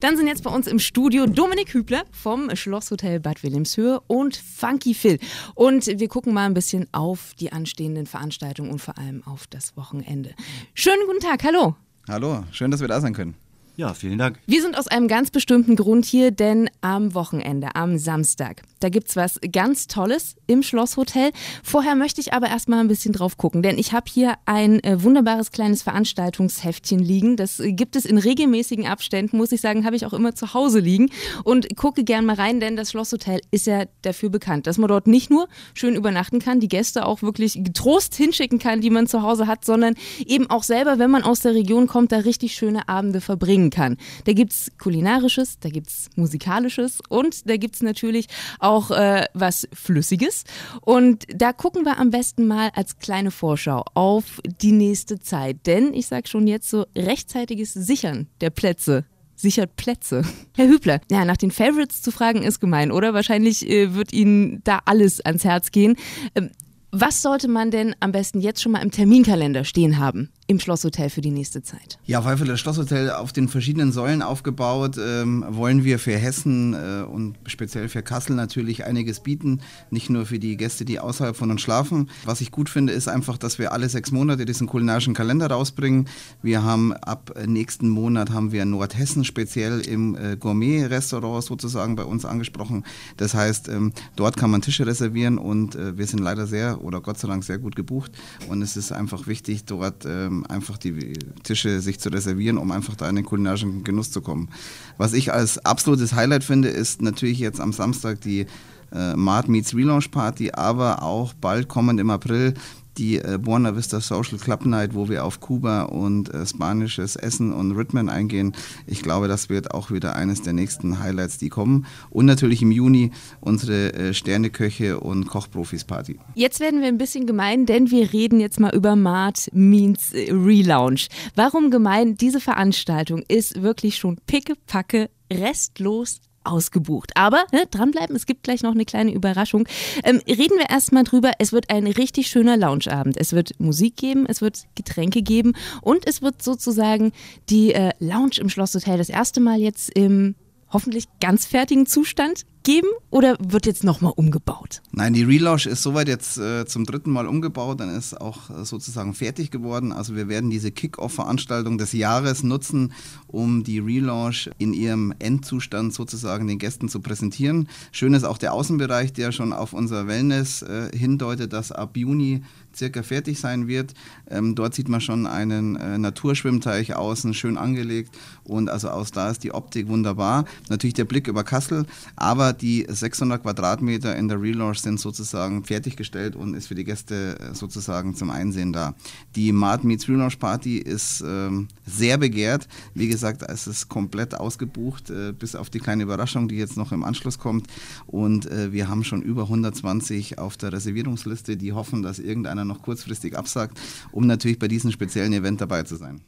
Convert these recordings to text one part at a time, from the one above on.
Dann sind jetzt bei uns im Studio Dominik Hübler vom Schlosshotel Bad Wilhelmshöhe und Funky Phil. Und wir gucken mal ein bisschen auf die anstehenden Veranstaltungen und vor allem auf das Wochenende. Schönen guten Tag, hallo. Hallo, schön, dass wir da sein können. Ja, vielen Dank. Wir sind aus einem ganz bestimmten Grund hier, denn am Wochenende, am Samstag, da gibt's was ganz Tolles im Schlosshotel. Vorher möchte ich aber erstmal ein bisschen drauf gucken, denn ich habe hier ein äh, wunderbares kleines Veranstaltungsheftchen liegen. Das gibt es in regelmäßigen Abständen, muss ich sagen, habe ich auch immer zu Hause liegen und gucke gern mal rein, denn das Schlosshotel ist ja dafür bekannt, dass man dort nicht nur schön übernachten kann, die Gäste auch wirklich getrost hinschicken kann, die man zu Hause hat, sondern eben auch selber, wenn man aus der Region kommt, da richtig schöne Abende verbringen erleben kann. Da gibt es kulinarisches, da gibt es musikalisches und da gibt es natürlich auch äh, was Flüssiges. Und da gucken wir am besten mal als kleine Vorschau auf die nächste Zeit. Denn ich sage schon jetzt so rechtzeitiges Sichern der Plätze sichert Plätze. Herr Hübler, ja, nach den Favorites zu fragen ist gemein, oder? Wahrscheinlich äh, wird Ihnen da alles ans Herz gehen. Ähm, was sollte man denn am besten jetzt schon mal im Terminkalender stehen haben? Im Schlosshotel für die nächste Zeit? Ja, auf Fall das Schlosshotel auf den verschiedenen Säulen aufgebaut, ähm, wollen wir für Hessen äh, und speziell für Kassel natürlich einiges bieten. Nicht nur für die Gäste, die außerhalb von uns schlafen. Was ich gut finde, ist einfach, dass wir alle sechs Monate diesen kulinarischen Kalender rausbringen. Wir haben ab nächsten Monat haben wir Nordhessen speziell im äh, Gourmet-Restaurant sozusagen bei uns angesprochen. Das heißt, ähm, dort kann man Tische reservieren und äh, wir sind leider sehr oder Gott sei Dank sehr gut gebucht. Und es ist einfach wichtig, dort ähm, einfach die Tische sich zu reservieren, um einfach da in den kulinarischen Genuss zu kommen. Was ich als absolutes Highlight finde, ist natürlich jetzt am Samstag die äh, Mart Meets Relaunch Party, aber auch bald kommend im April die äh, Buena Vista Social Club Night, wo wir auf Kuba und äh, spanisches Essen und Rhythmen eingehen. Ich glaube, das wird auch wieder eines der nächsten Highlights, die kommen. Und natürlich im Juni unsere äh, Sterneköche und Kochprofis Party. Jetzt werden wir ein bisschen gemein, denn wir reden jetzt mal über Mart Means äh, Relaunch. Warum gemein? Diese Veranstaltung ist wirklich schon pickepacke restlos ausgebucht. Aber ne, dranbleiben, es gibt gleich noch eine kleine Überraschung. Ähm, reden wir erstmal drüber. Es wird ein richtig schöner Loungeabend. Es wird Musik geben, es wird Getränke geben und es wird sozusagen die äh, Lounge im Schlosshotel das erste Mal jetzt im hoffentlich ganz fertigen Zustand geben oder wird jetzt nochmal umgebaut? Nein, die Relaunch ist soweit jetzt äh, zum dritten Mal umgebaut, dann ist auch äh, sozusagen fertig geworden. Also wir werden diese Kick-Off-Veranstaltung des Jahres nutzen, um die Relaunch in ihrem Endzustand sozusagen den Gästen zu präsentieren. Schön ist auch der Außenbereich, der schon auf unser Wellness äh, hindeutet, dass ab Juni circa fertig sein wird. Ähm, dort sieht man schon einen äh, Naturschwimmteich außen, schön angelegt und also aus da ist die Optik wunderbar. Natürlich der Blick über Kassel, aber die 600 Quadratmeter in der Relaunch sind sozusagen fertiggestellt und ist für die Gäste äh, sozusagen zum Einsehen da. Die Mart Meets Relaunch Party ist ähm, sehr begehrt. Wie gesagt, es ist komplett ausgebucht, äh, bis auf die kleine Überraschung, die jetzt noch im Anschluss kommt. Und äh, wir haben schon über 120 auf der Reservierungsliste, die hoffen, dass irgendeiner noch kurzfristig absagt, um natürlich bei diesem speziellen Event dabei zu sein.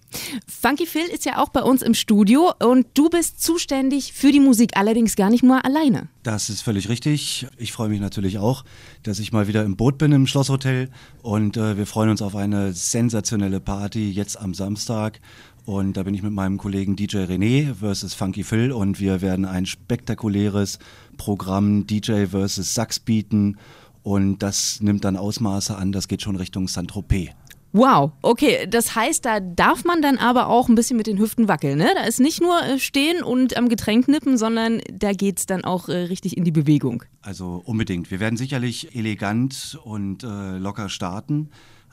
Funky Phil ist ja auch bei uns im Studio und du bist zuständig für die Musik, allerdings gar nicht nur alleine. Das ist völlig richtig. Ich freue mich natürlich auch, dass ich mal wieder im Boot bin im Schlosshotel und äh, wir freuen uns auf eine sensationelle Party jetzt am Samstag. Und da bin ich mit meinem Kollegen DJ René versus Funky Phil und wir werden ein spektakuläres Programm DJ versus Sax bieten und das nimmt dann Ausmaße an, das geht schon Richtung Saint-Tropez. Wow, okay, das heißt, da darf man dann aber auch ein bisschen mit den Hüften wackeln, ne? Da ist nicht nur äh, stehen und am Getränk nippen, sondern da geht es dann auch äh, richtig in die Bewegung. Also unbedingt. Wir werden sicherlich elegant und äh, locker starten,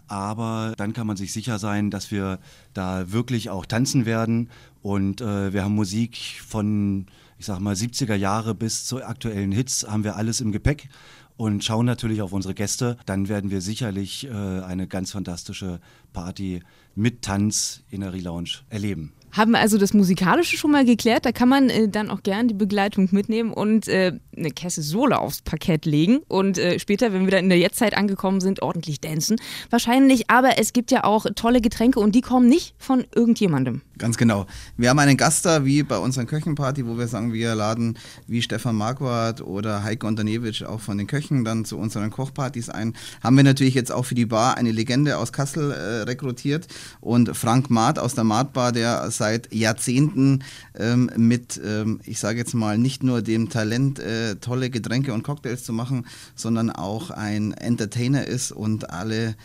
aber dann kann man sich sicher sein, dass wir da wirklich auch tanzen werden und äh, wir haben Musik von, ich sag mal, 70er Jahre bis zu aktuellen Hits, haben wir alles im Gepäck und schauen natürlich auf unsere Gäste. Dann werden wir sicherlich äh, eine ganz fantastische Party mit Tanz in der Relaunch erleben. Haben wir also das Musikalische schon mal geklärt. Da kann man äh, dann auch gern die Begleitung mitnehmen und äh, eine Kesse Sohle aufs Parkett legen und äh, später, wenn wir dann in der Jetztzeit angekommen sind, ordentlich dancen. Wahrscheinlich, aber es gibt ja auch tolle Getränke und die kommen nicht von irgendjemandem. Ganz genau. Wir haben einen Gast da, wie bei unseren Köchenparty, wo wir sagen, wir laden wie Stefan Marquardt oder Heike Unternewitsch auch von den Köchen dann zu unseren Kochpartys ein. Haben wir natürlich jetzt auch für die Bar eine Legende aus Kassel äh, rekrutiert und Frank Maat aus der Maat Bar, der seit Jahrzehnten ähm, mit, ähm, ich sage jetzt mal, nicht nur dem Talent, äh, tolle Getränke und Cocktails zu machen, sondern auch ein Entertainer ist und alle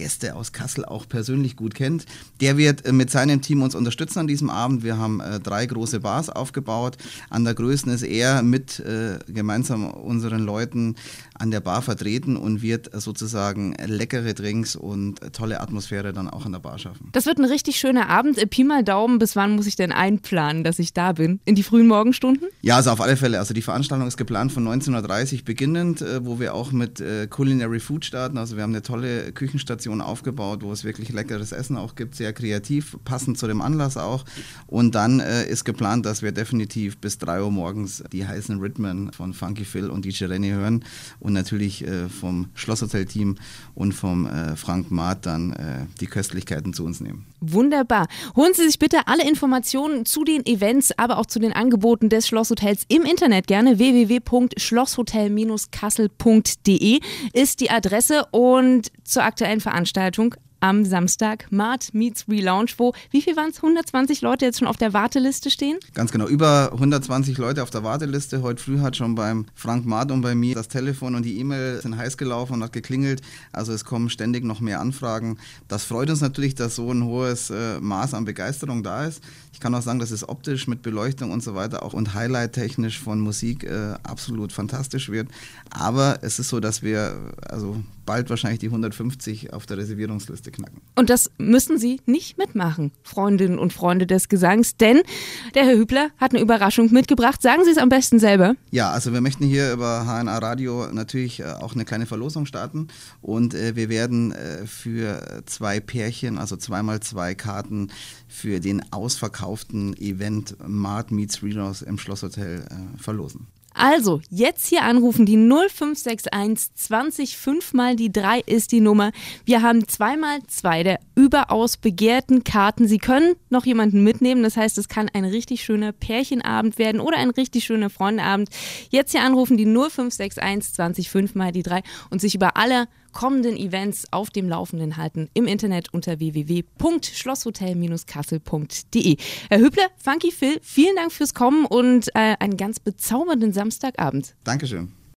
Gäste aus Kassel auch persönlich gut kennt. Der wird äh, mit seinem Team uns unterstützen an diesem Abend. Wir haben äh, drei große Bars aufgebaut. An der größten ist er mit äh, gemeinsam unseren Leuten an der Bar vertreten und wird sozusagen leckere Drinks und tolle Atmosphäre dann auch an der Bar schaffen. Das wird ein richtig schöner Abend. Pi mal Daumen, bis wann muss ich denn einplanen, dass ich da bin? In die frühen Morgenstunden? Ja, also auf alle Fälle. Also die Veranstaltung ist geplant von 19.30 Uhr beginnend, wo wir auch mit Culinary Food starten. Also wir haben eine tolle Küchenstation Station aufgebaut, wo es wirklich leckeres Essen auch gibt, sehr kreativ, passend zu dem Anlass auch. Und dann äh, ist geplant, dass wir definitiv bis 3 Uhr morgens die heißen Rhythmen von Funky Phil und DJ Renny hören und natürlich äh, vom Schlosshotel-Team und vom äh, Frank Maat dann äh, die Köstlichkeiten zu uns nehmen. Wunderbar. Holen Sie sich bitte alle Informationen zu den Events, aber auch zu den Angeboten des Schlosshotels im Internet gerne. www.schlosshotel-kassel.de ist die Adresse und zur aktuellen Veranstaltung am Samstag Mart Meets Relaunch, wo, wie viel waren es, 120 Leute jetzt schon auf der Warteliste stehen? Ganz genau, über 120 Leute auf der Warteliste. Heute früh hat schon beim Frank Mart und bei mir das Telefon und die E-Mail sind heiß gelaufen und hat geklingelt. Also es kommen ständig noch mehr Anfragen. Das freut uns natürlich, dass so ein hohes äh, Maß an Begeisterung da ist. Ich kann auch sagen, dass es optisch mit Beleuchtung und so weiter auch und highlight-technisch von Musik äh, absolut fantastisch wird. Aber es ist so, dass wir also bald wahrscheinlich die 150 auf der Reservierungsliste knacken. Und das müssen Sie nicht mitmachen, Freundinnen und Freunde des Gesangs, denn der Herr Hübler hat eine Überraschung mitgebracht. Sagen Sie es am besten selber. Ja, also wir möchten hier über HNA Radio natürlich äh, auch eine kleine Verlosung starten und äh, wir werden äh, für zwei Pärchen, also zweimal zwei Karten für den ausverkauften Event Mart Meets Readers im Schlosshotel verlosen. Also, jetzt hier anrufen, die 0561 20 5 mal die 3 ist die Nummer. Wir haben zweimal zwei der überaus begehrten Karten. Sie können noch jemanden mitnehmen, das heißt, es kann ein richtig schöner Pärchenabend werden oder ein richtig schöner Freundeabend. Jetzt hier anrufen, die 0561 20 5 mal die 3 und sich über alle kommenden Events auf dem Laufenden halten im Internet unter www.schlosshotel-kassel.de. Herr Hübler, Funky Phil, vielen Dank fürs Kommen und äh, einen ganz bezaubernden Samstagabend. Dankeschön.